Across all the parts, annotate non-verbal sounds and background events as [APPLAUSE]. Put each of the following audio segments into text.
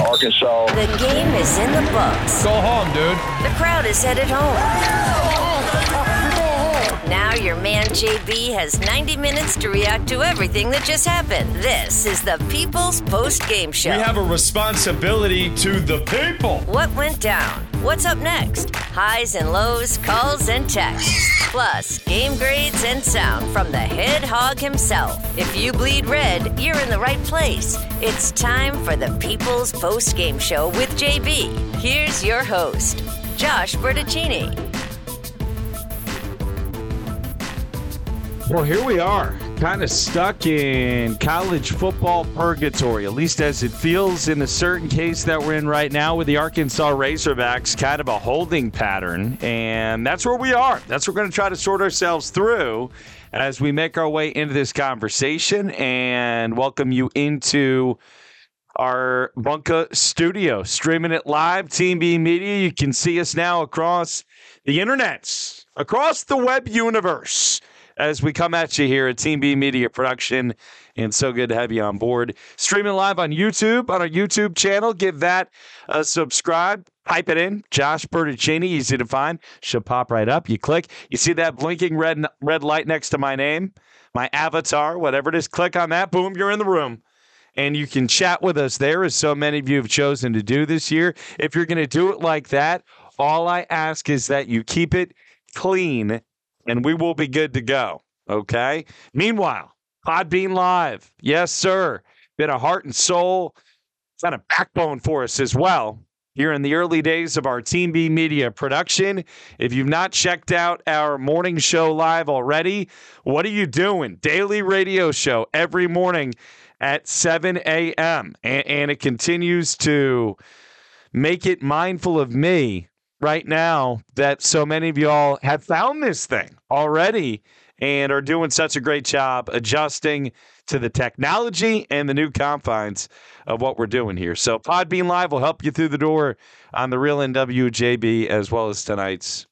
Arkansas. The game is in the books. Go home, dude. The crowd is headed home. Oh, Now your man JB has 90 minutes to react to everything that just happened. This is the People's Post Game Show. We have a responsibility to the people. what went down? What's up next? Highs and lows, calls and texts. Plus, game grades and sound from the head hog himself. If you bleed red, you're in the right place. It's time for the People's Post Game Show with JB. Here's your host, Josh Bertaccini. Well, here we are, kind of stuck in college football purgatory, at least as it feels in the certain case that we're in right now with the Arkansas Razorbacks, kind of a holding pattern. And that's where we are. That's what we're going to try to sort ourselves through as we make our way into this conversation and welcome you into our Bunker studio, streaming it live, Team B Media. You can see us now across the internets, across the web universe as we come at you here at Team B Media Production. And so good to have you on board. Streaming live on YouTube, on our YouTube channel. Give that a subscribe. Type it in. Josh Bertaccini, easy to find. Should pop right up. You click. You see that blinking red red light next to my name, my avatar, whatever it is. Click on that. Boom, you're in the room and you can chat with us there, as so many of you have chosen to do this year. If you're going to do it like that, all I ask is that you keep it clean, and we will be good to go. Okay. Meanwhile, Podbean Live, yes, sir, been a heart and soul, kind of backbone for us as well. Here in the early days of our Team B Media production. If you've not checked out our morning show live already, what are you doing? Daily radio show every morning at 7 a.m. And, and it continues to make it mindful of me right now that so many of y'all have found this thing already and are doing such a great job adjusting to the technology and the new confines of what we're doing here. So Podbean Live will help you through the door on the real NWJB as well as tonight's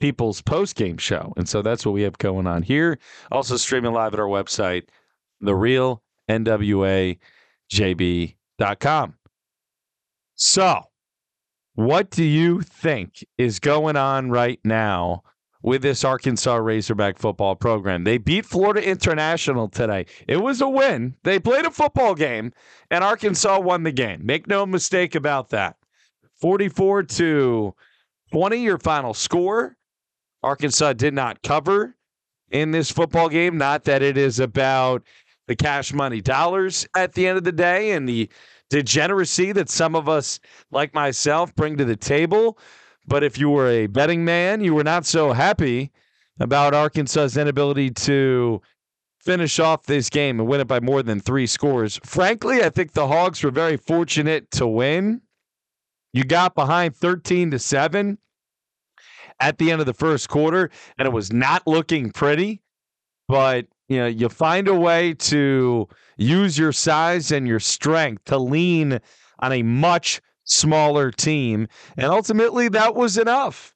People's Post Game Show. And so that's what we have going on here. Also streaming live at our website, the real. So, what do you think is going on right now with this Arkansas Razorback football program? They beat Florida International today. It was a win. They played a football game, and Arkansas won the game. Make no mistake about that. 44 to 20, your final score. Arkansas did not cover in this football game. Not that it is about the cash money dollars at the end of the day and the degeneracy that some of us, like myself, bring to the table. But if you were a betting man, you were not so happy about Arkansas's inability to finish off this game and win it by more than three scores. Frankly, I think the Hogs were very fortunate to win. You got behind 13 to 7 at the end of the first quarter, and it was not looking pretty. But you know, you find a way to use your size and your strength to lean on a much smaller team. And ultimately, that was enough.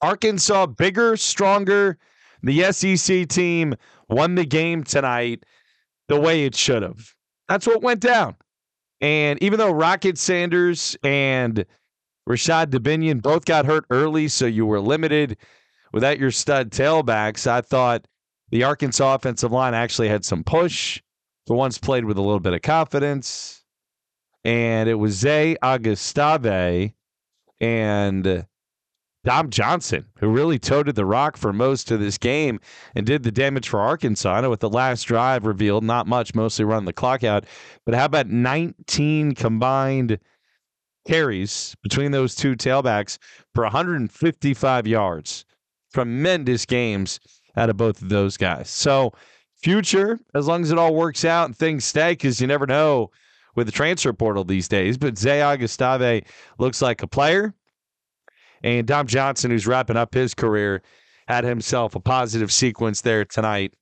Arkansas, bigger, stronger. The SEC team won the game tonight the way it should have. That's what went down. And even though Rocket Sanders and Rashod Dubinion both got hurt early, so you were limited without your stud tailbacks, I thought the Arkansas offensive line actually had some push. For once, played with a little bit of confidence. And it was Zay Augustave and Dom Johnson who really toted the rock for most of this game and did the damage for Arkansas. I know with the last drive revealed, not much, mostly running the clock out. But how about 19 combined carries between those two tailbacks for 155 yards? Tremendous games out of both of those guys. So, future, as long as it all works out and things stay, because you never know with the transfer portal these days. But Zay Augustave looks like a player. And Dom Johnson, who's wrapping up his career, had himself a positive sequence there tonight.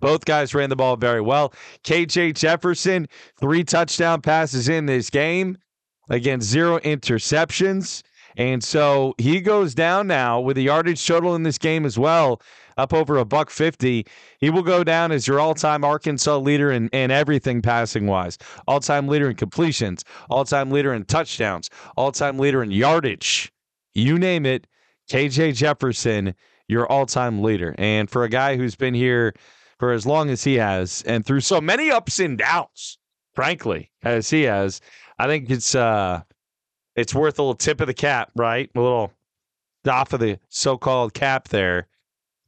Both guys ran the ball very well. KJ Jefferson, three touchdown passes in this game. Again, zero interceptions. And so he goes down now with a yardage total in this game as well, up over a buck 50. He will go down as your all time Arkansas leader in, in everything passing wise, all time leader in completions, all time leader in touchdowns, all time leader in yardage. You name it, KJ Jefferson, your all time leader. And for a guy who's been here for as long as he has and through so many ups and downs, frankly, as he has, I think it's uh it's worth a little tip of the cap, right? A little off of the so-called cap there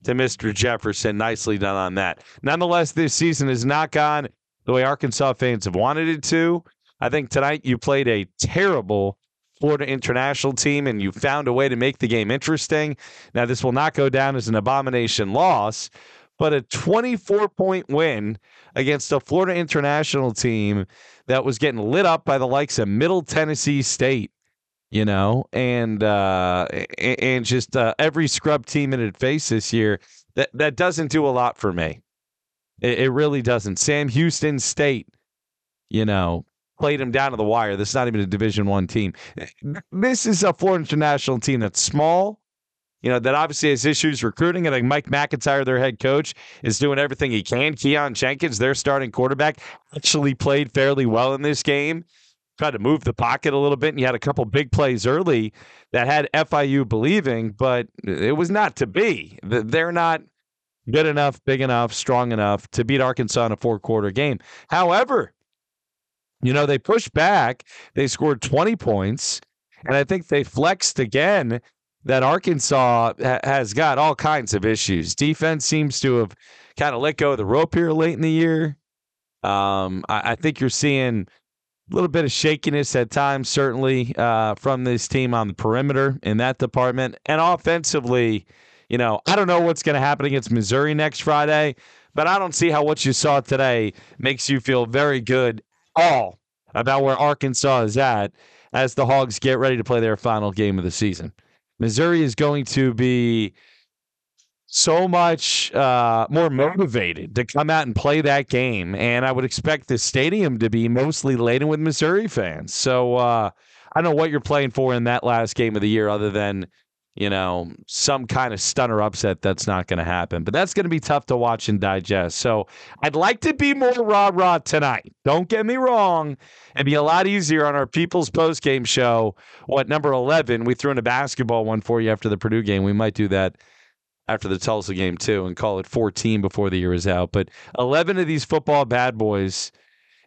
to Mr. Jefferson. Nicely done on that. Nonetheless, this season has not gone the way Arkansas fans have wanted it to. I think tonight you played a terrible Florida International team and you found a way to make the game interesting. Now, this will not go down as an abomination loss, but a 24 point win against a Florida International team that was getting lit up by the likes of Middle Tennessee State you know, and uh, and just uh, every scrub team it had faced this year. That that doesn't do a lot for me. It, it really doesn't. Sam Houston State, you know, played him down to the wire. This is not even a Division One team. This is a Florida International team that's small. You know, that obviously has issues recruiting. I think Mike MacIntyre, their head coach, is doing everything he can. Keyone Jenkins, their starting quarterback, actually played fairly well in this game tried to move the pocket a little bit, and you had a couple big plays early that had FIU believing, but it was not to be. They're not good enough, big enough, strong enough to beat Arkansas in a four quarter game. However, you know, they pushed back, they scored 20 points, and I think they flexed again that Arkansas ha- has got all kinds of issues. Defense seems to have kind of let go of the rope here late in the year. Um, I, I think you're seeing a little bit of shakiness at times, certainly uh, from this team on the perimeter in that department. And offensively, you know, I don't know what's going to happen against Missouri next Friday, but I don't see how what you saw today makes you feel very good all about where Arkansas is at as the Hogs get ready to play their final game of the season. Missouri is going to be so much uh, more motivated to come out and play that game. And I would expect the stadium to be mostly laden with Missouri fans. So uh, I don't know what you're playing for in that last game of the year other than, you know, some kind of stunner upset that's not going to happen. But that's going to be tough to watch and digest. So I'd like to be more rah rah tonight. Don't get me wrong. It'd be a lot easier on our People's Post Game show. What, number 11? We threw in a basketball one for you after the Purdue game. We might do that after the Tulsa game too and call it 14 before the year is out. But 11 of these football bad boys,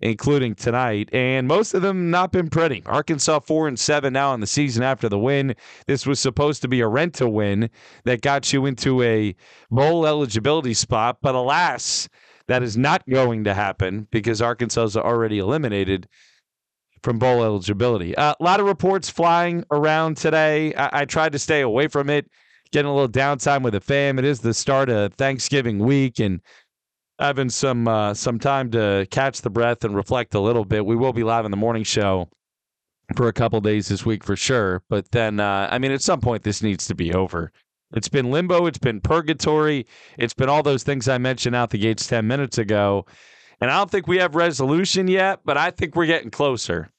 including tonight, and most of them not been pretty. Arkansas four and seven now in the season after the win. This was supposed to be a rent to win that got you into a bowl eligibility spot, but alas, that is not going to happen because Arkansas is already eliminated from bowl eligibility. Uh, a lot of reports flying around today. I, I tried to stay away from it getting a little downtime with the fam. It is the start of Thanksgiving week and having some uh, some time to catch the breath and reflect a little bit. We will be live in the morning show for a couple days this week for sure. But then, uh, I mean, at some point, this needs to be over. It's been limbo. It's been purgatory. It's been all those things I mentioned out the gates 10 minutes ago. And I don't think we have resolution yet, but I think we're getting closer.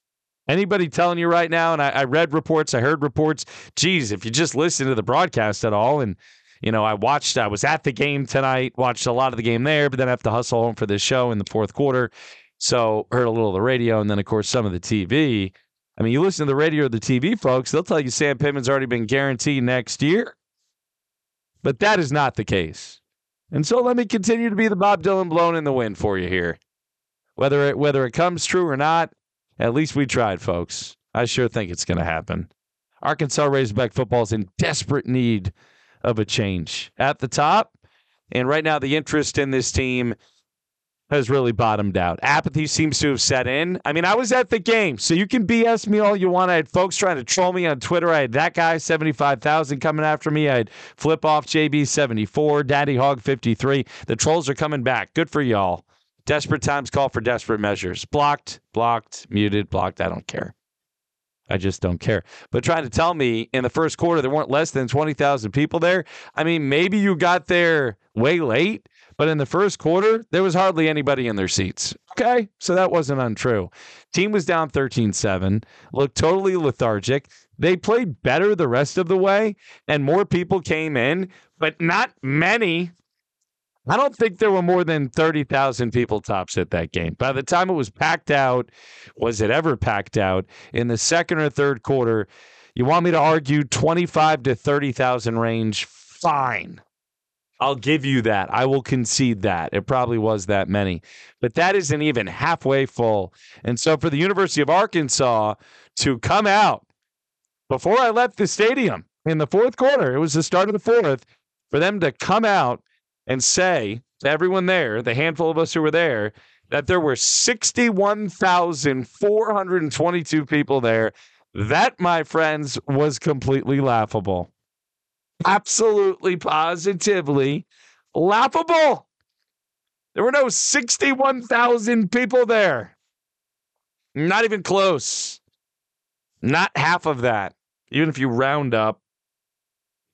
Anybody telling you right now, and I, I read reports, I heard reports. Geez, if you just listen to the broadcast at all, and you know, I watched, I was at the game tonight, watched a lot of the game there, but then I have to hustle home for this show in the fourth quarter. So heard a little of the radio, and then of course some of the TV. I mean, you listen to the radio or the TV folks, they'll tell you Sam Pittman's already been guaranteed next year. But that is not the case. And so let me continue to be the Bob Dylan blown in the wind for you here. Whether it whether it comes true or not, at least we tried, folks. I sure think it's going to happen. Arkansas Razorback football is in desperate need of a change at the top. And right now, the interest in this team has really bottomed out. Apathy seems to have set in. I mean, I was at the game, so you can BS me all you want. I had folks trying to troll me on Twitter. I had that guy, 75,000, coming after me. I had Flip Off JB74, Daddy Hog 53. The trolls are coming back. Good for y'all. Desperate times call for desperate measures. Blocked, blocked, muted, blocked. I don't care. I just don't care. But trying to tell me in the first quarter there weren't less than 20,000 people there. I mean, maybe you got there way late, But in the first quarter, there was hardly anybody in their seats. Okay. So that wasn't untrue. Team was down 13 7, looked totally lethargic. They played better the rest of the way, and more people came in, but not many. I don't think there were more than 30,000 people tops at that game. By the time it was packed out, was it ever packed out in the second or third quarter? You want me to argue 25 to 30,000 range? Fine. I'll give you that. I will concede that. It probably was that many, but that isn't even halfway full. And so for the University of Arkansas to come out before I left the stadium in the fourth quarter, it was the start of the fourth, for them to come out and say to everyone there, the handful of us who were there, that there were 61,422 people there. That, my friends, was completely laughable absolutely positively laughable. There were no 61,000 people there. Not even close. Not half of that. Even if you round up,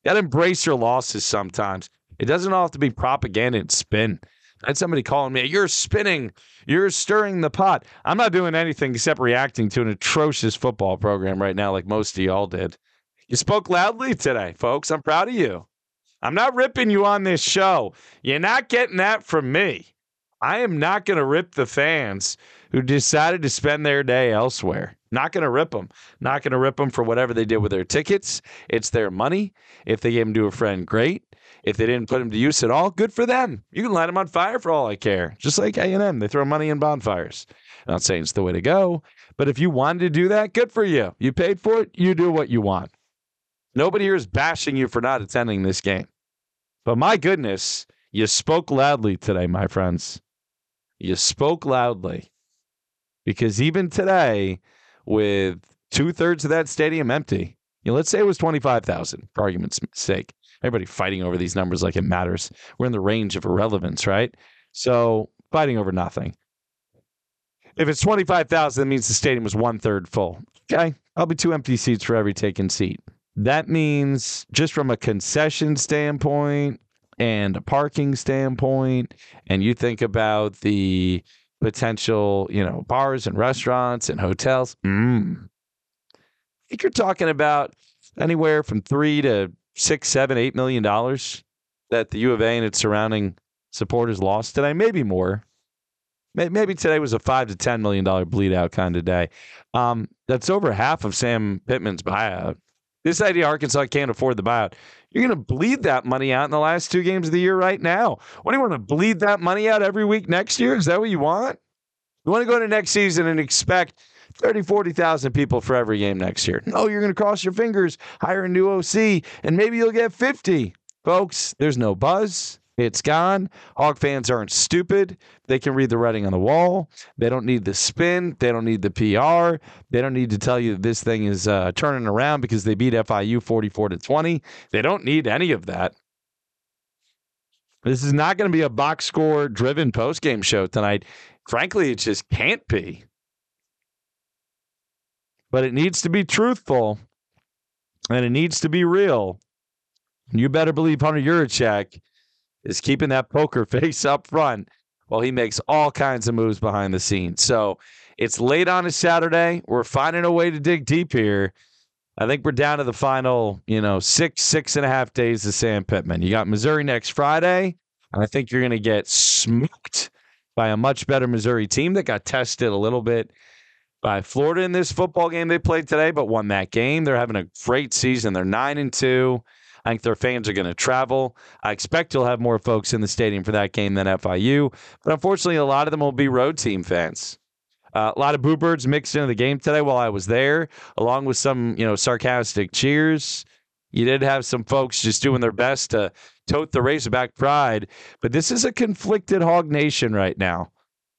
you got to embrace your losses sometimes. It doesn't all have to be propaganda and spin. I had somebody calling me, You're spinning, you're stirring the pot. I'm not doing anything except reacting to an atrocious football program right now, like most of y'all did. You spoke loudly today, folks. I'm proud of you. I'm not ripping you on this show. You're not getting that from me. I am not going to rip the fans who decided to spend their day elsewhere. Not going to rip them. Not going to rip them for whatever they did with their tickets. It's their money. If they gave them to a friend, great. If they didn't put them to use at all, good for them. You can light them on fire for all I care. Just like A&M, they throw money in bonfires. I'm not saying it's the way to go, but if you wanted to do that, good for you. You paid for it. You do what you want. Nobody here is bashing you for not attending this game. But my goodness, you spoke loudly today, my friends. You spoke loudly. Because even today, with two thirds of that stadium empty, you know, let's say it was 25,000, for argument's sake. Everybody fighting over these numbers like it matters. We're in the range of irrelevance, right? So fighting over nothing. If it's 25,000, that means the stadium was one third full. Okay. I'll be two empty seats for every taken seat. That means just from a concession standpoint and a parking standpoint, and you think about the potential, you know, bars and restaurants and hotels. Mm, I think you're talking about anywhere from three to six, seven, eight million dollars that the U of A and its surrounding supporters lost today, maybe more. Maybe today was a five to ten million dollar bleed out kind of day. Um, that's over half of Sam Pittman's buyout. This idea Arkansas can't afford the buyout. You're going to bleed that money out in the last two games of the year right now. What do you want to bleed that money out every week next year? Is that what you want? You want to go into next season and expect 30, 40,000 people for every game next year. No, you're going to cross your fingers, hire a new OC, and maybe you'll get 50. Folks, there's no buzz. It's gone. Hog fans aren't stupid. They can read the writing on the wall. They don't need the spin. They don't need the PR. They don't need to tell you that this thing is uh, turning around because they beat FIU 44 to 20. They don't need any of that. This is not going to be a box score driven post game show tonight. Frankly, it just can't be. But it needs to be truthful and it needs to be real. You better believe Hunter Yurachek is keeping that poker [LAUGHS] face up front while he makes all kinds of moves behind the scenes. So it's late on a Saturday. We're finding a way to dig deep here. I think we're down to the final, you know, six, six and a half days of Sam Pittman. You got Missouri next Friday, and I think you're going to get smoked by a much better Missouri team that got tested a little bit by Florida in this football game they played today, but won that game. They're having a great season. They're nine and two. I think their fans are going to travel. I expect you'll have more folks in the stadium for that game than FIU, but unfortunately, a lot of them will be road team fans. Uh, a lot of boo birds mixed into the game today while I was there, along with some, you know, sarcastic cheers. You did have some folks just doing their best to tote the Razorback pride, but this is a conflicted hog nation right now.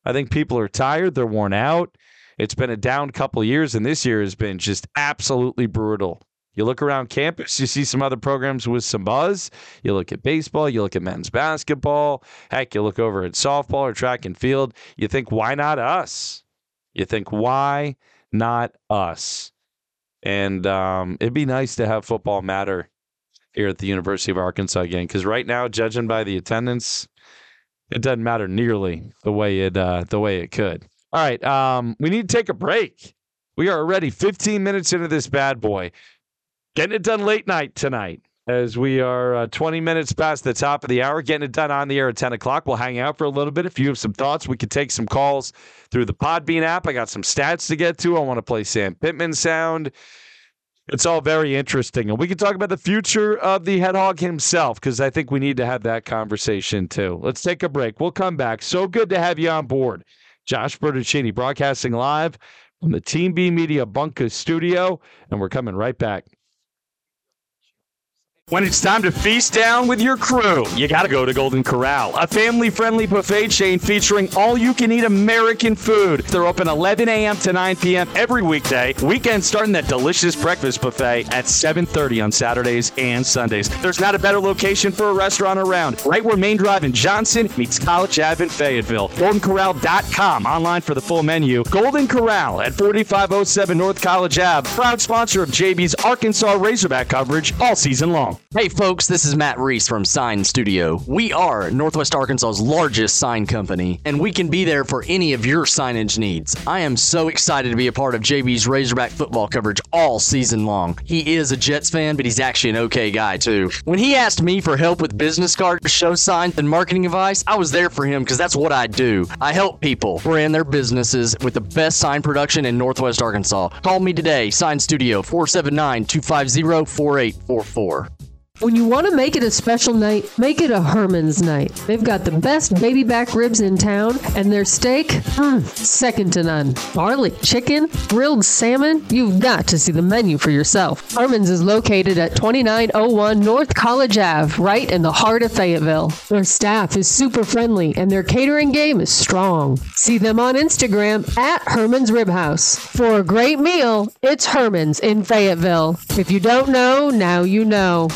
I think people are tired, they're worn out. It's been a down couple years, and this year has been just absolutely brutal. You look around campus, you see some other programs with some buzz. You look at baseball, you look at men's basketball. Heck, you look over at softball or track and field. You think, why not us? You think, why not us? And um, it'd be nice to have football matter here at the University of Arkansas again. Because right now, judging by the attendance, it doesn't matter nearly the way it uh, the way it could. All right, um, we need to take a break. We are already 15 minutes into this bad boy. Getting it done late night tonight as we are uh, 20 minutes past the top of the hour. Getting it done on the air at 10 o'clock. We'll hang out for a little bit. If you have some thoughts, we could take some calls through the Podbean app. I got some stats to get to. I want to play Sam Pittman sound. It's all very interesting. And we can talk about the future of the head hog himself because I think we need to have that conversation too. Let's take a break. We'll come back. So good to have you on board. Josh Bertaccini broadcasting live from the Team B Media Bunker studio, and we're coming right back. When it's time to feast down with your crew, you got to go to Golden Corral, a family friendly buffet chain featuring all you can eat American food. They're open 11 a.m. to 9 p.m. every weekday. Weekends starting that delicious breakfast buffet at 7:30 on Saturdays and Sundays. There's not a better location for a restaurant around. Right where Main Drive in Johnson meets College Ave in Fayetteville. GoldenCorral.com online for the full menu. Golden Corral at 4507 North College Ave. Proud sponsor of JB's Arkansas Razorback coverage all season long. Hey folks, this is Matt Reese from Sign Studio. We are Northwest Arkansas's largest sign company, and we can be there for any of your signage needs. I am so excited to be a part of JB's Razorback football coverage all season long. He is a Jets fan, but he's actually an okay guy too. When he asked me for help with business cards, show signs, and marketing advice, I was there for him because that's what I do. I help people brand their businesses with the best sign production in Northwest Arkansas. Call me today, Sign Studio 479 250 4844. When you want to make it a special night, make it a Herman's night. They've got the best baby back ribs in town, and their steak, mm, second to none. Garlic chicken, grilled salmon, you've got to see the menu for yourself. Herman's is located at 2901 North College Ave, right in the heart of Fayetteville. Their staff is super friendly, and their catering game is strong. See them on Instagram at Herman's Rib House. For a great meal, it's Herman's in Fayetteville. If you don't know, now you know.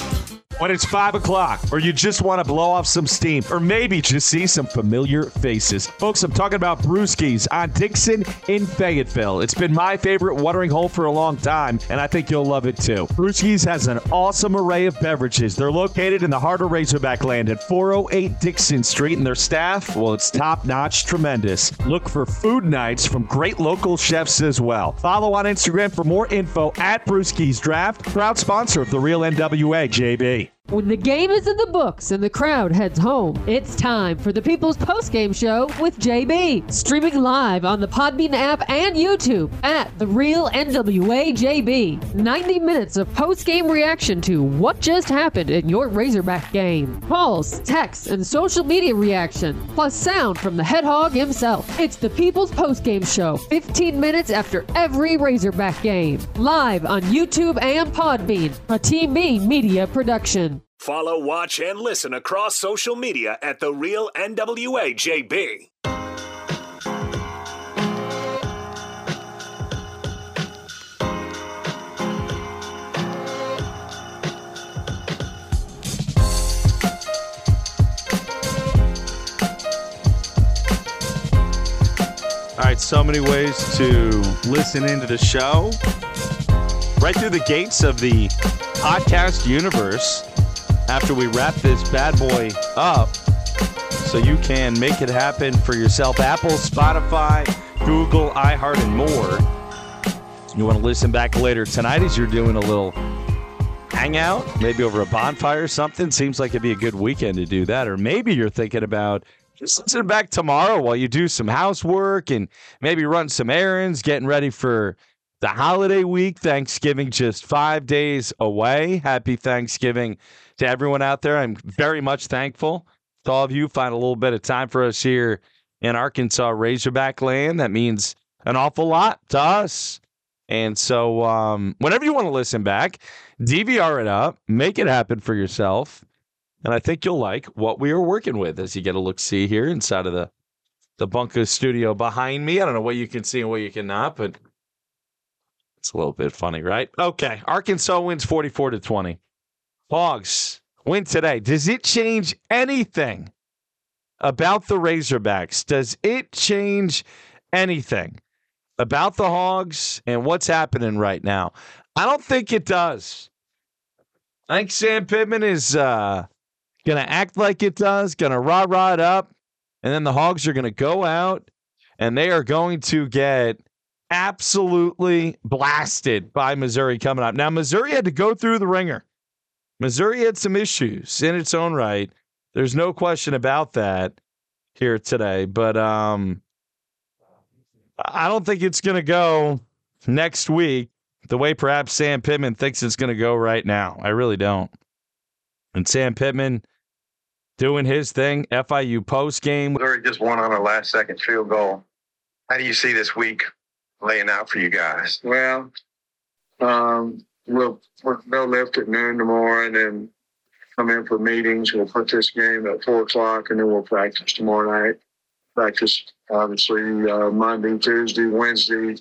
When it's 5 o'clock, or you just want to blow off some steam, or maybe just see some familiar faces. Folks, I'm talking about Brewskis on Dixon in Fayetteville. It's been my favorite watering hole for a long time, and I think you'll love it too. Brewskis has an awesome array of beverages. They're located in the heart of Razorback Land at 408 Dixon Street, and their staff, well, it's top notch, tremendous. Look for food nights from great local chefs as well. Follow on Instagram for more info at Brewskis Draft, proud sponsor of the Real NWA, JB. When the game is in the books and the crowd heads home, it's time for the People's Postgame Show with JB. Streaming live on the Podbean app and YouTube at The Real NWA JB. 90 minutes of postgame reaction to what just happened in your Razorback game. Calls, texts, and social media reaction, plus sound from the head hog himself. It's the People's Postgame Show, 15 minutes after every Razorback game. Live on YouTube and Podbean, a Team B media production. Follow, watch, and listen across social media at The Real NWA JB. All right, so many ways to listen into the show. Right through the gates of the podcast universe after we wrap this bad boy up so you can make it happen for yourself. Apple, Spotify, Google, iHeart, and more. You want to listen back later tonight as you're doing a little hangout, maybe over a bonfire or something. Seems like it'd be a good weekend to do that. Or maybe you're thinking about just listening back tomorrow while you do some housework and maybe run some errands, getting ready for the holiday week. Thanksgiving just five days away. Happy Thanksgiving to everyone out there. I'm very much thankful to all of you. Find a little bit of time for us here in Arkansas Razorback land. That means an awful lot to us. And so, um, whenever you want to listen back, DVR it up, make it happen for yourself. And I think you'll like what we are working with as you get a look see here inside of the the Bunker studio behind me. I don't know what you can see and what you cannot, but it's a little bit funny, right? Okay. Arkansas wins 44 to 20. Hogs win today. Does it change anything about the Razorbacks? Does it change anything about the Hogs and what's happening right now? I don't think it does. I think Sam Pittman is uh, going to act like it does, going to rah rah it up. And then the Hogs are going to go out and they are going to get absolutely blasted by Missouri coming up. Now, Missouri had to go through the ringer. Missouri had some issues in its own right. There's no question about that here today. But um, I don't think it's going to go next week the way perhaps Sam Pittman thinks it's going to go right now. I really don't. And Sam Pittman doing his thing, FIU post game. Missouri just won on a last second field goal. How do you see this week laying out for you guys? Well, um, we'll, they'll lift at noon tomorrow and then come in for meetings. We'll put this game at four o'clock and then we'll practice tomorrow night. Practice obviously uh, Monday, Tuesday, Wednesday.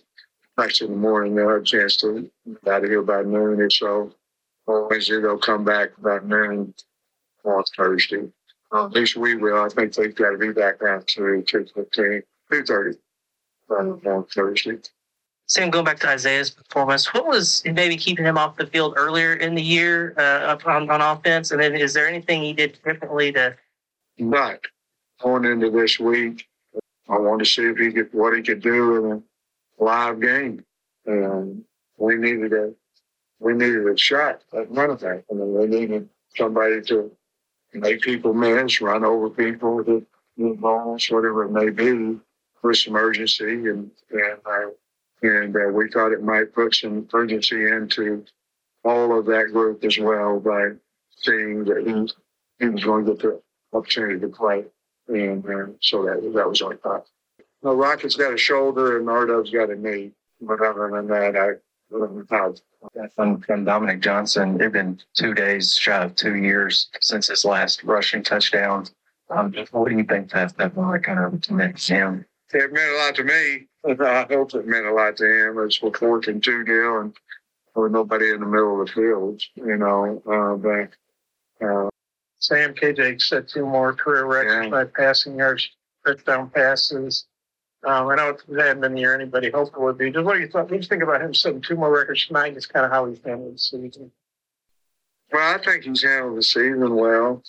Practice in the morning. They'll have a chance to get out of here by noon or so. On Wednesday, they'll come back about noon on Thursday. Uh, at least we will. I think they've got to be back around two, 2.15, 2.30 uh, on Thursday. Sam, going back to Isaiah's performance, what was maybe keeping him off the field earlier in the year uh, on, on offense? And then is there anything he did differently to? But going into this week, I wanted to see if he could what he could do in a live game. And we needed a we needed a shot at running back. I mean, we needed somebody to make people miss, run over people, hit balls, whatever it may be, for some urgency. And and uh, and uh, we thought it might put some urgency into all of that group as well by seeing that he, he was going to get the opportunity to play. And uh, so that that was our thought. Now, Rocket's got a shoulder and Ardov's got a knee. But other than that, I from, from Dominique Johnson, it's been two days shy of two years since his last rushing touchdown. Um, what do you think that that kind of to him? It meant a lot to me. I hope it meant a lot to him. It's a fourth and two deal, and with nobody in the middle of the field, you know. Uh, but uh, Sam KJ set two more career records Yeah. by passing yards, touchdown passes. Um, I know it hadn't been the year anybody hoped it would be. Just what do you thought? What do you think about him setting two more records tonight? Is kind of how he's handled the season. Well, I think he's handled the season well.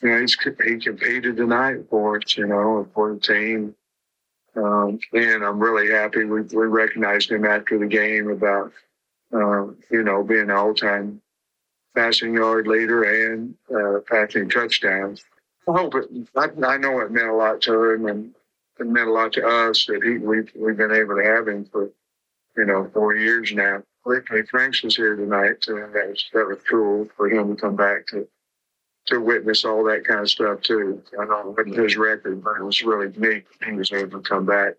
You know, he's he competed tonight for us, you know, for the team. Um, and I'm really happy we we recognized him after the game about um, you know being an all-time passing yard leader and uh, passing touchdowns. I hope it. I, I know it meant a lot to him, and it meant a lot to us that he we've we've been able to have him for you know four years now. Ricky Franks was here tonight, so that was that was cool for him to come back to to witness all that kind of stuff too. I know his record, but it was really neat. He was able to come back,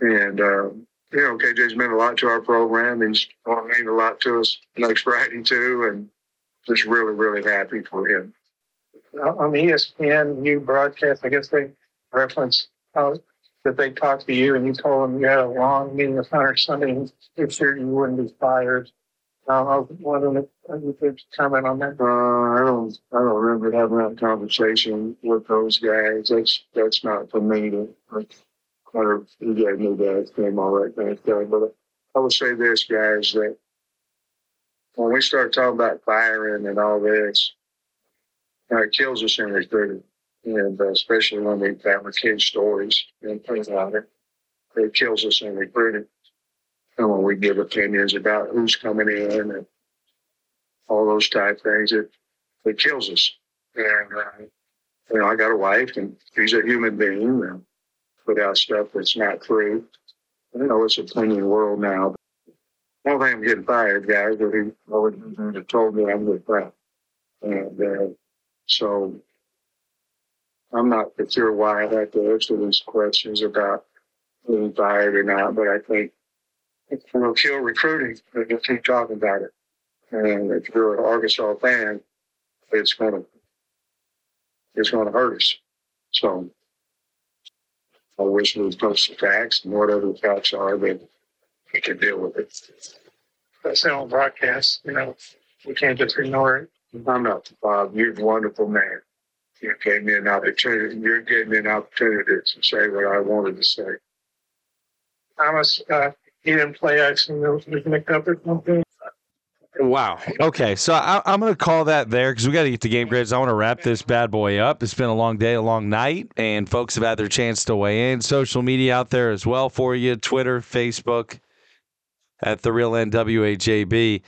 and uh, you know, KJ's meant a lot to our program. He's going to mean a lot to us next Friday too, and just really, really happy for him. Uh, On the ESPN new broadcast, I guess they reference how that they talked to you and you told them you had a long meeting with Hunter Sunday and you sure you wouldn't be fired. Um, I was wondering if you could comment on that. Uh, I don't, I don't remember having that conversation with those guys. That's that's not for me to. Like, you guys knew that name all that kind of. But I would say this, guys, that when we start talking about firing and all this, uh, it kills us in recruiting, and uh, especially when we fabricate stories and things like it, it kills us in recruiting. And when we give opinions about who's coming in and all those type things, it it kills us. And uh, you know, I got a wife, and she's a human being, and put out stuff that's not true. You know, it's a cleaning world now. I don't think I'm getting fired, guys, but he always told me I'm getting fired. And uh, so I'm not sure why I have to answer these questions about being fired or not, but I think will kill recruiting if you keep talking about it. And if you're an Arkansas fan, it's gonna it's gonna hurt us. So I wish we would post the facts and whatever the facts are, that we can deal with it. That's on broadcast, you know, we can't just ignore it. I'm not Bob. You're a wonderful man. You gave me an opportunity. You gave me an opportunity to say what I wanted to say. Thomas, uh, he didn't play. Assume there was a mix up or something. Wow. Okay, so I, I'm going to call that there because we got to get the game grades. I want to wrap this bad boy up. It's been a long day, a long night, and folks have had their chance to weigh in. Social media out there as well for you: Twitter, Facebook, at the real NWAJB.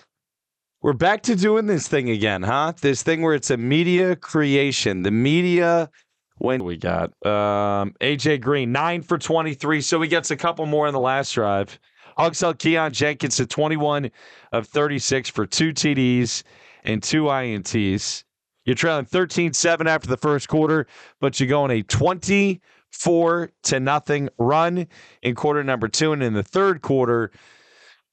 We're back to doing this thing again, huh? This thing where it's a media creation. The media. When we got um, AJ Green nine for twenty three, so he gets a couple more in the last drive. Hogs held Keyone Jenkins to 21 of 36 for two TDs and two INTs. You're trailing 13 7 after the first quarter, but you go on a 24 to nothing run in quarter number two. And in the third quarter,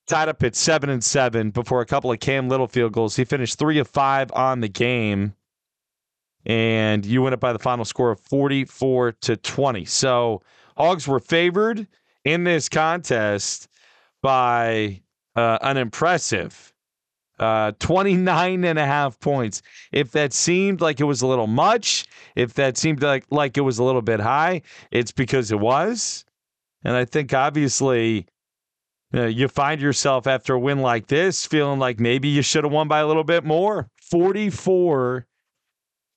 tied up at 7 and 7 before a couple of Cam Little field goals. He finished 3 of 5 on the game. And you win it by the final score of 44 to 20. So, Hogs were favored in this contest by uh, an impressive uh, 29 and a half points. If that seemed like it was a little much, if that seemed like, like it was a little bit high, it's because it was. And I think obviously uh, you find yourself after a win like this feeling like maybe you should have won by a little bit more. 44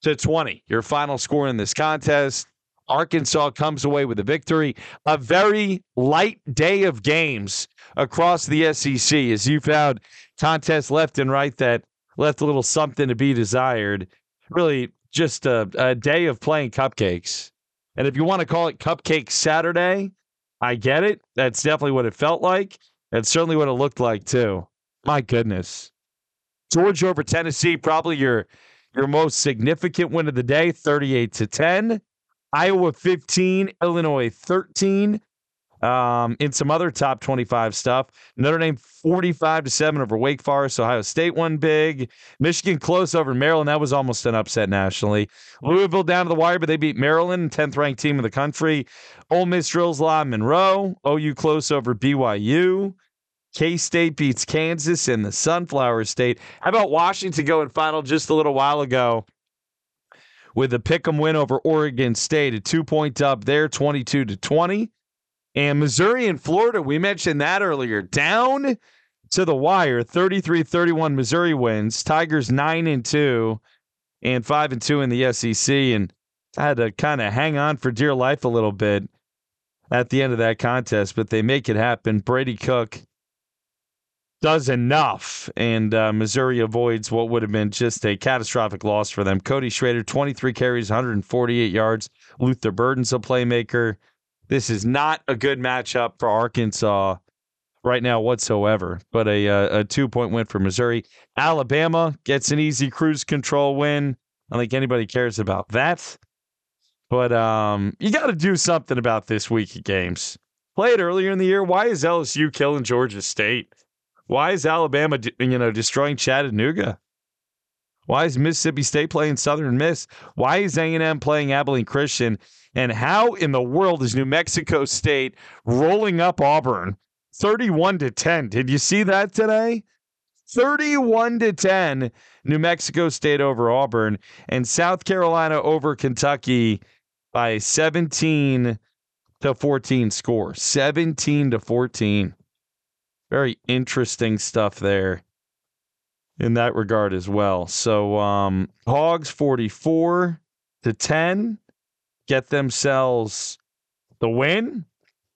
to 20, your final score in this contest. Arkansas comes away with a victory. A very light day of games across the SEC as you found contests left and right that left a little something to be desired. Really, just a, a day of playing cupcakes. And if you want to call it Cupcake Saturday, I get it. That's definitely what it felt like. That's certainly what it looked like, too. My goodness. Georgia over Tennessee, probably your your most significant win of the day, 38 to 10. Iowa 15, Illinois 13. Um, in some other top 25 stuff, Notre Dame 45 to 7 over Wake Forest. Ohio State won big. Michigan close over Maryland. That was almost an upset nationally. Louisville down to the wire, but they beat Maryland, 10th ranked team in the country. Ole Miss drills La Monroe. OU close over BYU. K State beats Kansas in the Sunflower State. How about Washington going final just a little while ago? With a pick'em win over Oregon State, a two point up there, 22 to 20. And Missouri and Florida, we mentioned that earlier, down to the wire, 33-31 Missouri wins. Tigers 9 and 2 and 5 and 2 in the SEC and I had to kind of hang on for dear life a little bit at the end of that contest, but they make it happen. Brady Cook does enough, and uh, Missouri avoids what would have been just a catastrophic loss for them. Cody Schrader, 23 carries, 148 yards. Luther Burden's a playmaker. This is not a good matchup for Arkansas right now whatsoever, but a, uh, a two point win for Missouri. Alabama gets an easy cruise control win. I don't think anybody cares about that. But um, you got to do something about this week of games. Play it earlier in the year. Why is LSU killing Georgia State? Why is Alabama, you know, destroying Chattanooga? Why is Mississippi State playing Southern Miss? Why is A&M playing Abilene Christian? And how in the world is New Mexico State rolling up Auburn 31 to 10? Did you see that today? 31 to 10 New Mexico State over Auburn and South Carolina over Kentucky by 17 to 14 score. 17 to 14. Very interesting stuff there in that regard as well. So um, Hogs 44 to 10 get themselves the win,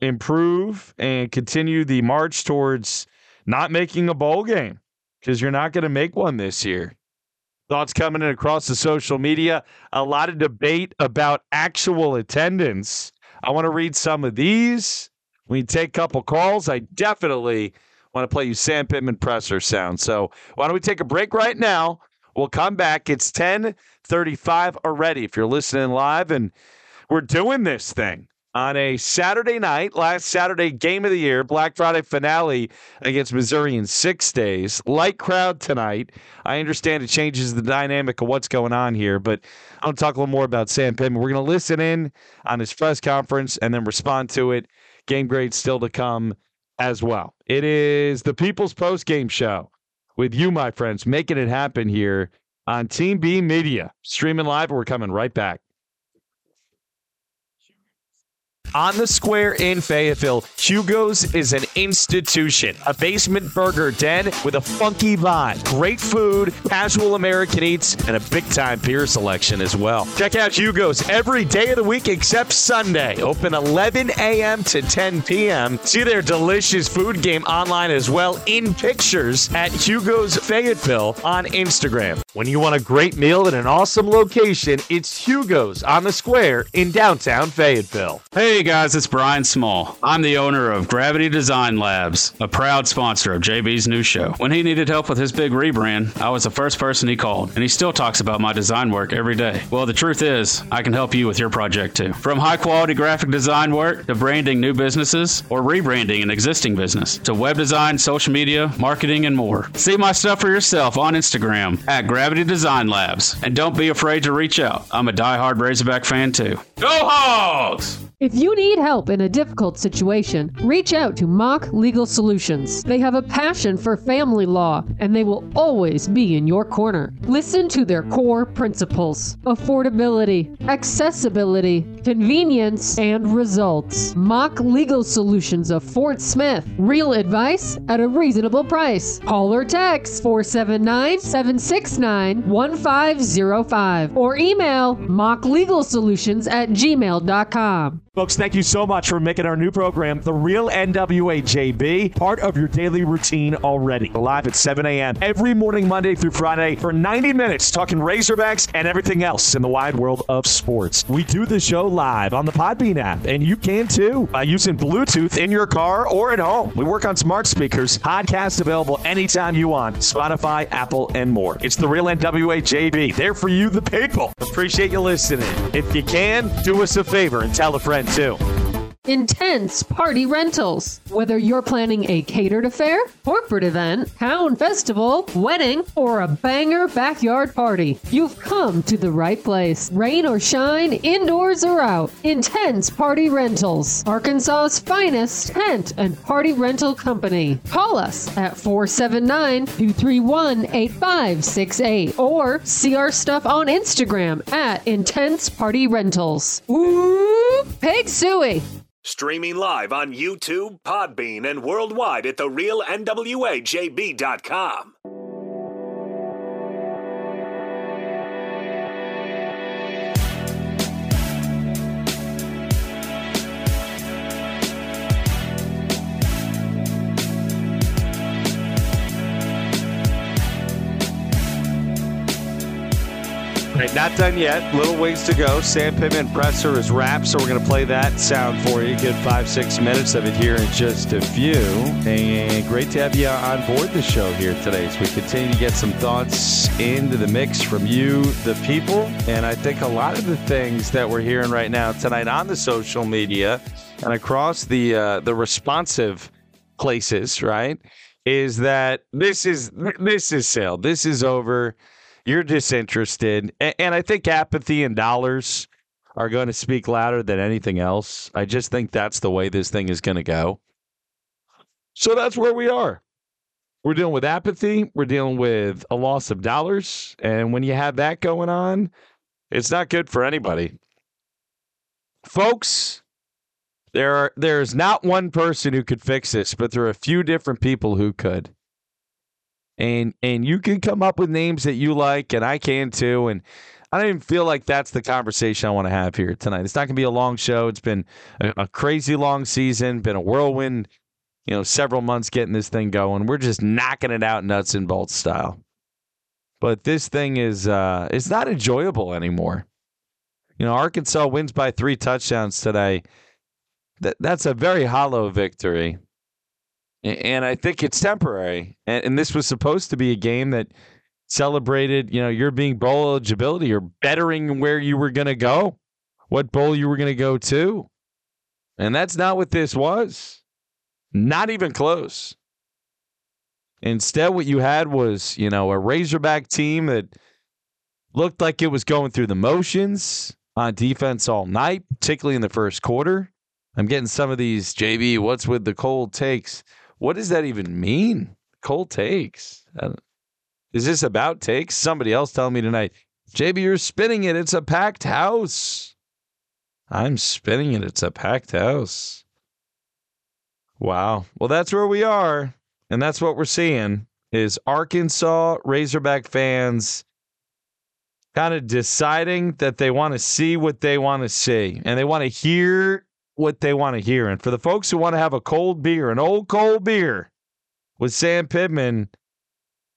improve, and continue the march towards not making a bowl game because you're not going to make one this year. Thoughts coming in across the social media. A lot of debate about actual attendance. I want to read some of these. We take a couple calls. I definitely want to play you Sam Pittman presser sound. So why don't we take a break right now? We'll come back. It's 1035 already if you're listening live. And we're doing this thing on a Saturday night, last Saturday game of the year, Black Friday finale against Missouri in six days. Light crowd tonight. I understand it changes the dynamic of what's going on here, but I want to talk a little more about Sam Pittman. We're going to listen in on his press conference and then respond to it. Game grade still to come as well. It is the People's Post Game Show with you, my friends, making it happen here on Team B Media. Streaming live, we're coming right back. On the square in Fayetteville, Hugo's is an institution, a basement burger den with a funky vibe, great food, casual American eats, and a big time beer selection as well. Check out Hugo's every day of the week except Sunday. Open 11 a.m. to 10 p.m. See their delicious food game online as well in pictures at Hugo's Fayetteville on Instagram. When you want a great meal at an awesome location, it's Hugo's on the square in downtown Fayetteville. Hey guys, it's Brian Small. I'm the owner of Gravity Design Labs, a proud sponsor of JB's new show. When he needed help with his big rebrand, I was the first person he called, and he still talks about my design work every day. Well, the truth is, I can help you with your project too. From high quality graphic design work to branding new businesses or rebranding an existing business to web design, social media, marketing, and more. See my stuff for yourself on Instagram at Gravity Design Labs. And don't be afraid to reach out. I'm a die-hard Razorback fan too. Go Hogs! If you need help in a difficult situation, reach out to Mock Legal Solutions. They have a passion for family law and they will always be in your corner. Listen to their core principles affordability, accessibility, convenience, and results. Mock Legal Solutions of Fort Smith. Real advice at a reasonable price. Call or text 479 769 1505 or email mocklegalsolutions at gmail.com. Folks, thank you so much for making our new program, The Real NWA JB, part of your daily routine already. Live at 7 a.m. every morning, Monday through Friday, for 90 minutes, talking Razorbacks and everything else in the wide world of sports. We do the show live on the Podbean app, and you can too by using Bluetooth in your car or at home. We work on smart speakers, podcast available anytime you want, Spotify, Apple, and more. It's The Real NWA JB, there for you, the people. Appreciate you listening. If you can, do us a favor and tell a friend too. Intense Party Rentals. Whether you're planning a catered affair, corporate event, town festival, wedding, or a banger backyard party, you've come to the right place. Rain or shine, indoors or out. Intense Party Rentals. Arkansas's finest tent and party rental company. Call us at 479 231 8568 or see our stuff on Instagram at Intense Party Rentals. Ooh, Pig Sooie. Streaming live on YouTube, Podbean, and worldwide at therealnwajb.com. right, not done yet. Little ways to go. Sam Pittman presser is wrapped, so we're going to play that sound for you. Good five, six minutes of it here in just a few. And great to have you on board the show here today as we continue to get some thoughts into the mix from you, the people. And I think a lot of the things that we're hearing right now tonight on the social media and across the uh, the responsive places, right, is that this is this is sale. This is over you're disinterested. And, and I think apathy and dollars are going to speak louder than anything else. I just think that's the way this thing is going to go. So that's where we are. We're dealing with apathy. We're dealing with a loss of dollars. And when you have that going on, it's not good for anybody. Folks, there are there's not one person who could fix this, but there are a few different people who could and and you can come up with names that you like, and I can too. And I don't even feel like that's the conversation I want to have here tonight. It's not going to be a long show. It's been a, a, crazy long season, been a whirlwind, you know, several months getting this thing going. We're just knocking it out nuts and bolts style. But this thing is uh it's not enjoyable anymore. You know, Arkansas wins by three touchdowns today. That that's a very hollow victory. And I think it's temporary. And, and this was supposed to be a game that celebrated, you know, your being bowl eligibility or bettering where you were going to go, what bowl you were going to go to. And that's not what this was. Not even close. Instead, what you had was, you know, a Razorback team that looked like it was going through the motions on defense all night, particularly in the first quarter. I'm getting some of these, JB, what's with the cold takes? What does that even mean? Cold takes. Uh, is this about takes? Somebody else tell me tonight. JB, you're spinning it. It's a packed house. I'm spinning it. It's a packed house. Wow. Well, that's where we are. And that's what we're seeing is Arkansas Razorback fans kind of deciding that they want to see what they want to see and they want to hear what they want to hear. And for the folks who want to have a cold beer, an old cold beer with Sam Pittman,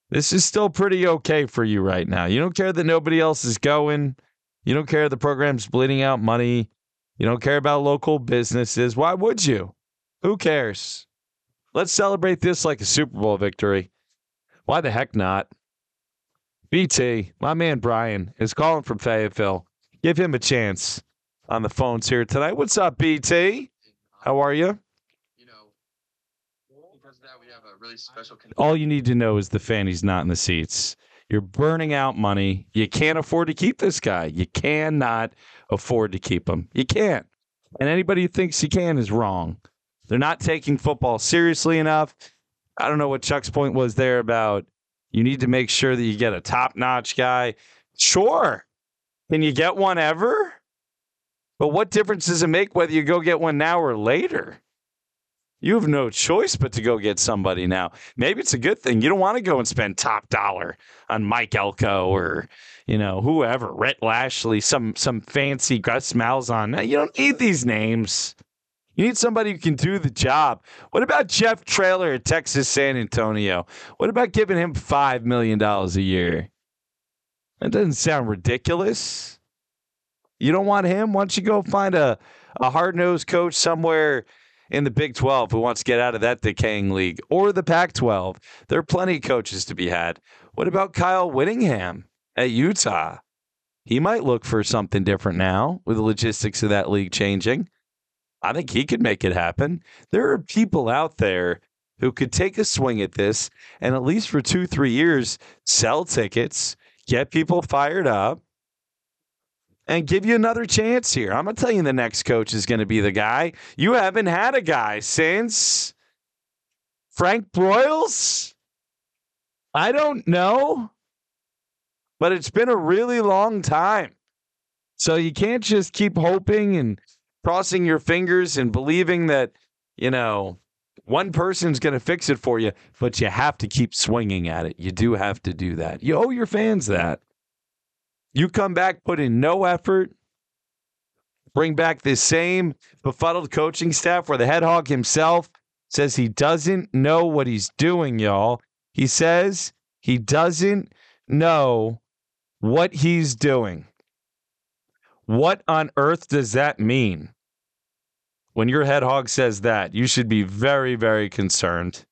this is still pretty okay for you right now. You don't care that nobody else is going. You don't care the program's bleeding out money. You don't care about local businesses. Why would you? Who cares? Let's celebrate this like a Super Bowl victory. Why the heck not? BT, my man Brian, is calling from Fayetteville. Give him a chance on the phones here tonight. What's up, BT? How are you? really. All you need to know is the fanny's not in the seats. You're burning out money. You can't afford to keep this guy. You cannot afford to keep him. You can't. And anybody who thinks you can is wrong. They're not taking football seriously enough. I don't know what Chuck's point was there about you need to make sure that you get a top notch guy. Sure. Can you get one ever? But what difference does it make whether you go get one now or later? You have no choice but to go get somebody now. Maybe it's a good thing. You don't want to go and spend top dollar on Mike Elko or, you know, whoever, Rhett Lashlee, some some fancy Gus Malzahn. You don't need these names. You need somebody who can do the job. What about Jeff Traylor at Texas San Antonio? What about giving him $5 million a year? That doesn't sound ridiculous. You don't want him? Why don't you go find a, a hard nosed coach somewhere in the Big 12 who wants to get out of that decaying league or the Pac 12? There are plenty of coaches to be had. What about Kyle Whittingham at Utah? He might look for something different now with the logistics of that league changing. I think he could make it happen. There are people out there who could take a swing at this and at least for two, three years, sell tickets, get people fired up, and give you another chance here. I'm going to tell you the next coach is going to be the guy. You haven't had a guy since Frank Broyles? I don't know, but it's been a really long time. So you can't just keep hoping and crossing your fingers and believing that, you know, one person's going to fix it for you, but you have to keep swinging at it. You do have to do that. You owe your fans that. You come back, put in no effort, bring back this same befuddled coaching staff where the head hog himself says he doesn't know what he's doing, y'all. He says he doesn't know what he's doing. What on earth does that mean? When your head hog says that, you should be very, very concerned.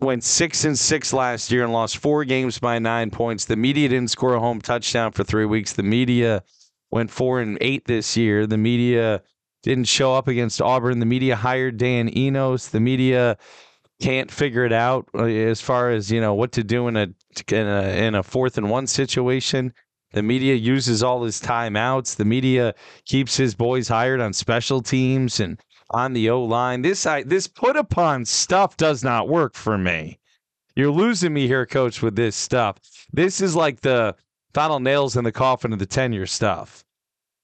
Went six and six last year and lost four games by nine points. The media didn't score a home touchdown for three weeks. The media went four and eight this year. The media didn't show up against Auburn. The media hired Dan Enos. The media can't figure it out uh, as far as you know what to do in a in a, in a fourth and one situation. The media uses all his timeouts. The media keeps his boys hired on special teams and on the O line. This I, this put upon stuff does not work for me. You're losing me here, coach, with this stuff. This is like the final nails in the coffin of the tenure stuff.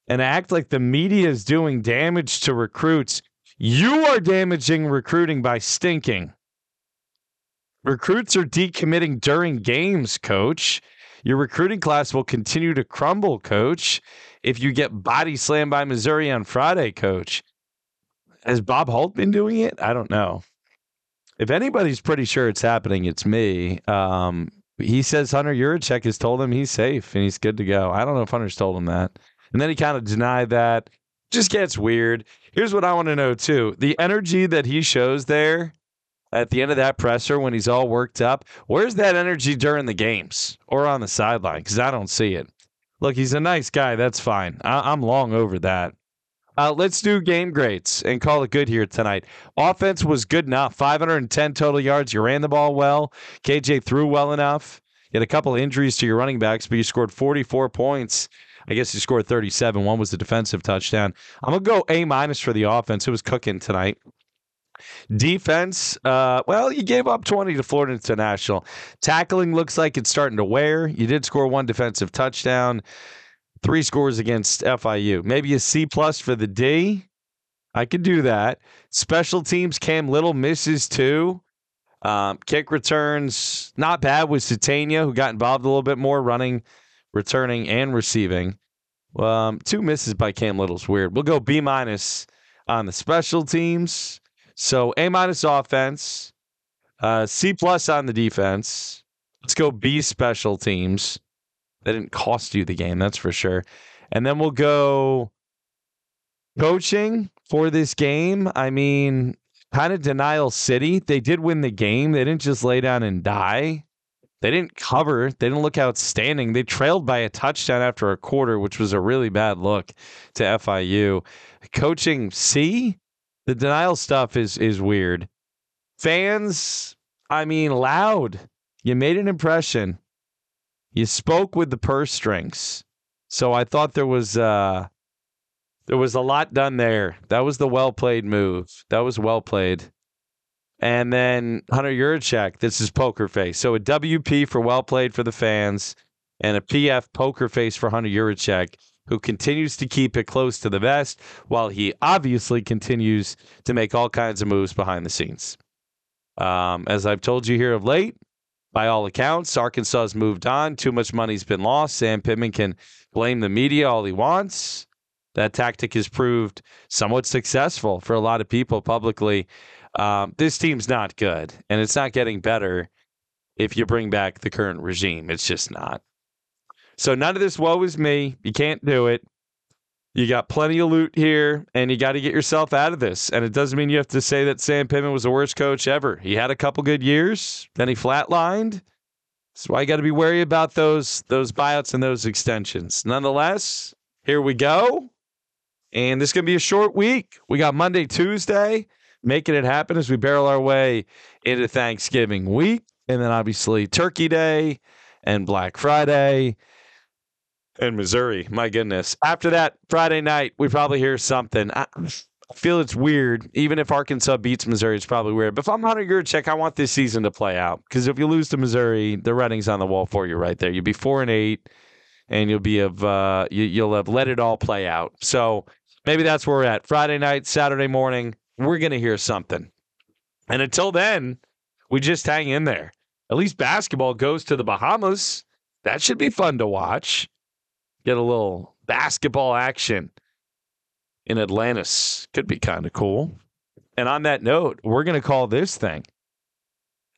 And act like the media is doing damage to recruits. You are damaging recruiting by stinking. Recruits are decommitting during games, coach. Your recruiting class will continue to crumble, coach, if you get body slammed by Missouri on Friday, coach. Has Bob Holt been doing it? I don't know. If anybody's pretty sure it's happening, it's me. Um, he says Hunter Yurachek has told him he's safe and he's good to go. I don't know if Hunter's told him that. And then he kind of denied that. Just gets weird. Here's what I want to know too. The energy that he shows there at the end of that presser when he's all worked up, where's that energy during the games or on the sideline? Because I don't see it. Look, he's a nice guy. That's fine. I- I'm long over that. Uh, let's do game grades and call it good here tonight. Offense was good enough. 510 total yards. You ran the ball well. KJ threw well enough. You had a couple injuries to your running backs, but you scored 44 points. I guess you scored 37. One was the defensive touchdown. I'm going to go A minus for the offense. It was cooking tonight. Defense, uh, well, you gave up 20 to Florida International. Tackling looks like it's starting to wear. You did score one defensive touchdown. Three scores against FIU. Maybe a C plus for the D. I could do that. Special teams, Cam Little misses two. Um, kick returns, not bad with Sategna, who got involved a little bit more, running, returning, and receiving. Um, two misses by Cam Little's weird. We'll go B minus on the special teams. So A minus offense, uh, C plus on the defense. Let's go B special teams. That didn't cost you the game, that's for sure. And then we'll go coaching for this game. I mean, kind of denial city. They did win the game. They didn't just lay down and die. They didn't cover. They didn't look outstanding. They trailed by a touchdown after a quarter, which was a really bad look to FIU. Coaching C, the denial stuff is is weird. Fans, I mean, loud. You made an impression. You spoke with the purse strings. So I thought there was uh there was a lot done there. That was the well played move. That was well played. And then Hunter Yurachek, this is poker face. So a WP for well played for the fans and a PF poker face for Hunter Yurachek, who continues to keep it close to the vest while he obviously continues to make all kinds of moves behind the scenes. Um, as I've told you here of late, by all accounts, Arkansas has moved on. Too much money's been lost. Sam Pittman can blame the media all he wants. That tactic has proved somewhat successful for a lot of people publicly. Um, this team's not good, and it's not getting better if you bring back the current regime. It's just not. So none of this woe is me. You can't do it. You got plenty of loot here, and you got to get yourself out of this. And it doesn't mean you have to say that Sam Pittman was the worst coach ever. He had a couple good years, then he flatlined. That's why you got to be wary about those those buyouts and those extensions. Nonetheless, here we go. And this is going to be a short week. We got Monday, Tuesday, making it happen as we barrel our way into Thanksgiving week. And then obviously Turkey Day and Black Friday and Missouri. My goodness. After that, Friday night, we probably hear something. I, feel it's weird. Even if Arkansas beats Missouri, it's probably weird. But if I'm Hunter Yurachek, I want this season to play out. Because if you lose to Missouri, the writing's on the wall for you right there. You'll be four and eight, and you'll be of uh, you, you'll have let it all play out. So maybe that's where we're at. Friday night, Saturday morning, we're gonna hear something. And until then, we just hang in there. At least basketball goes to the Bahamas. That should be fun to watch. Get a little basketball action in Atlantis. Could be kind of cool. And on that note, we're going to call this thing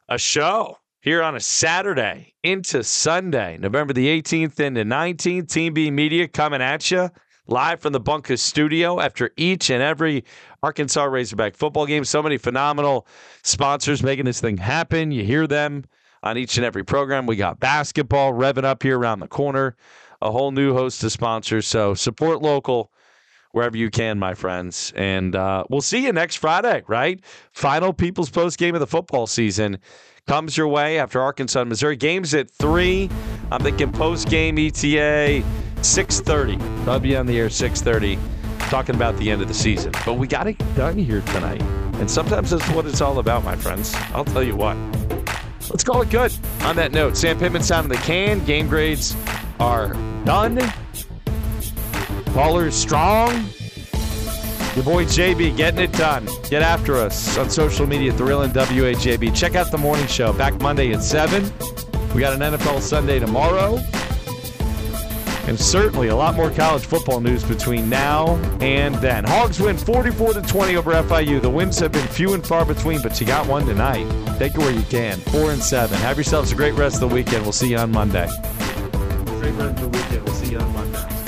a show here on a Saturday into Sunday, November the 18th into 19th. Team B Media coming at you live from the Bunker studio after each and every Arkansas Razorback football game. So many phenomenal sponsors making this thing happen. You hear them on each and every program. We got basketball revving up here around the corner, a whole new host of sponsors. So support local wherever you can, my friends. And uh, we'll see you next Friday, right? Final People's Post game of the football season comes your way after Arkansas and Missouri. Games at 3. I'm thinking post game ETA 6.30. I'll be on the air 6.30 talking about the end of the season. But we got get done here tonight. And sometimes that's what it's all about, my friends. I'll tell you what. Let's call it good. On that note, Sam Pittman sound the can. Game grades are done. Callers strong. Your boy JB getting it done. Get after us on social media at The Real NWA JB. Check out the morning show. Back Monday at 7. We got an NFL Sunday tomorrow. And certainly a lot more college football news between now and then. Hogs win 44 to 20 over FIU. The wins have been few and far between, but you got one tonight. Take it where you can. 4 and 7. Have yourselves a great rest of the weekend. We'll see you on Monday. Great rest of the weekend. We'll see you on Monday.